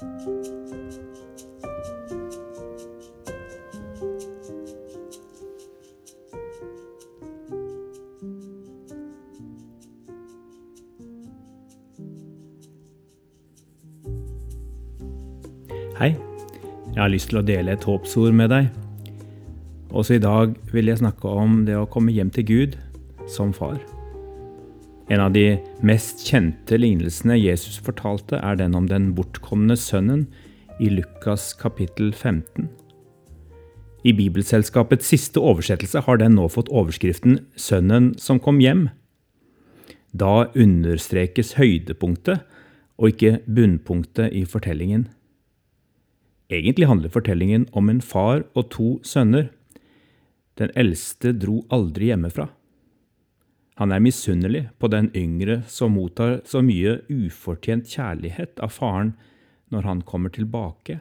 Hei. Jeg har lyst til å dele et håpsord med deg. Også i dag vil jeg snakke om det å komme hjem til Gud som far. En av de mest kjente lignelsene Jesus fortalte, er den om den bortkomne sønnen i Lukas kapittel 15. I Bibelselskapets siste oversettelse har den nå fått overskriften 'Sønnen som kom hjem'. Da understrekes høydepunktet og ikke bunnpunktet i fortellingen. Egentlig handler fortellingen om en far og to sønner. Den eldste dro aldri hjemmefra. Han er misunnelig på den yngre som mottar så mye ufortjent kjærlighet av faren når han kommer tilbake.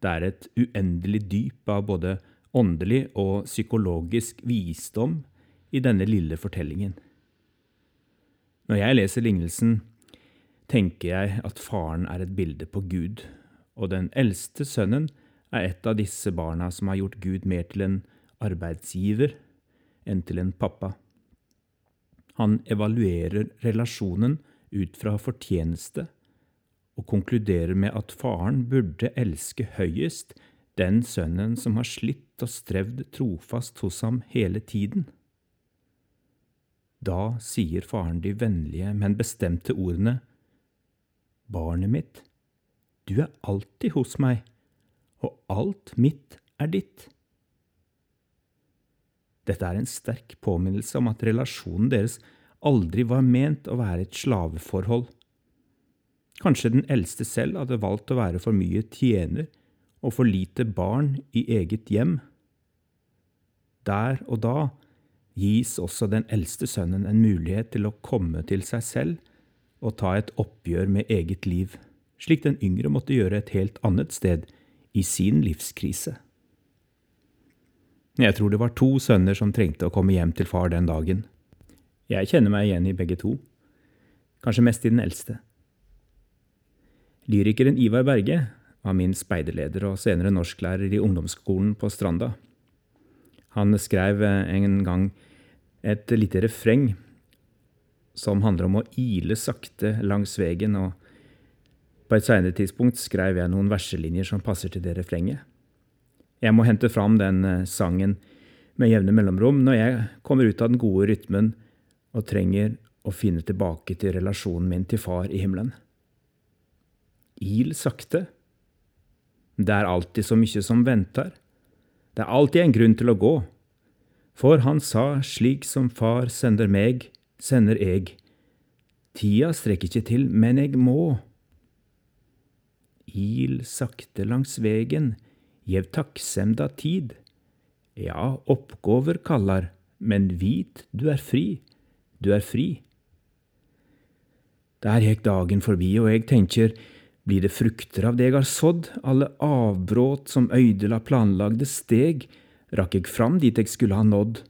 Det er et uendelig dyp av både åndelig og psykologisk visdom i denne lille fortellingen. Når jeg leser lignelsen, tenker jeg at faren er et bilde på Gud og den eldste sønnen er et av disse barna som har gjort Gud mer til en arbeidsgiver enn til en pappa. Han evaluerer relasjonen ut fra fortjeneste og konkluderer med at faren burde elske høyest den sønnen som har slitt og strevd trofast hos ham hele tiden. Da sier faren de vennlige, men bestemte ordene, Barnet mitt, du er alltid hos meg, og alt mitt er ditt. Dette er en sterk påminnelse om at relasjonen deres aldri var ment å være et slaveforhold. Kanskje den eldste selv hadde valgt å være for mye tjener og for lite barn i eget hjem. Der og da gis også den eldste sønnen en mulighet til å komme til seg selv og ta et oppgjør med eget liv slik den yngre måtte gjøre et helt annet sted i sin livskrise. Jeg tror det var to sønner som trengte å komme hjem til far den dagen. Jeg kjenner meg igjen i begge to, kanskje mest i den eldste. Lyrikeren Ivar Berge var min speiderleder og senere norsklærer i ungdomsskolen på Stranda. Han skrev en gang et lite refreng som handler om å ile sakte langs vegen og på et senere tidspunkt skrev jeg noen verselinjer som passer til det refrenget. Jeg må hente fram den eh, sangen med jevne mellomrom når jeg kommer ut av den gode rytmen og trenger å finne tilbake til relasjonen min til far i himmelen. Il sakte. Det er alltid så mye som venter. Det er alltid en grunn til å gå. For han sa, slik som far sender meg, sender eg. Tida strekker ikke til, men eg må. Il sakte langs vegen, gjev takksemda tid. Ja, oppgåver kallar, men vit du er fri, du er fri. Der gikk dagen forbi, og jeg tenker, blir det frukter av det jeg har sådd, alle avbråt som øydela planlagde steg, rakk jeg fram dit jeg skulle ha nådd.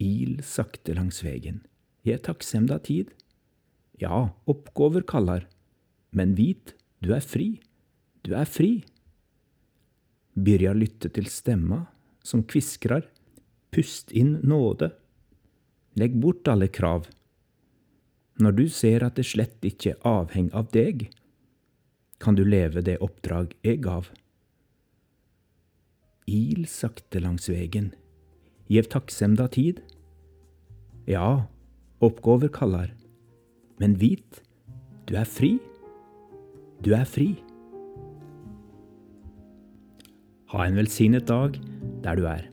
Il sakte langs vegen, gjev takksemda tid. Ja, oppgåver kallar, men vit du er fri. Du er fri. Byrja lytte til stemma som kviskrar. Pust inn nåde. Legg bort alle krav. Når du ser at det slett ikke avheng av deg, kan du leve det oppdrag jeg gav. Il sakte langs vegen, gjev takksemda tid. Ja, oppgåver kallar, men vit, du er fri. Du er fri. Ha en velsignet dag der du er.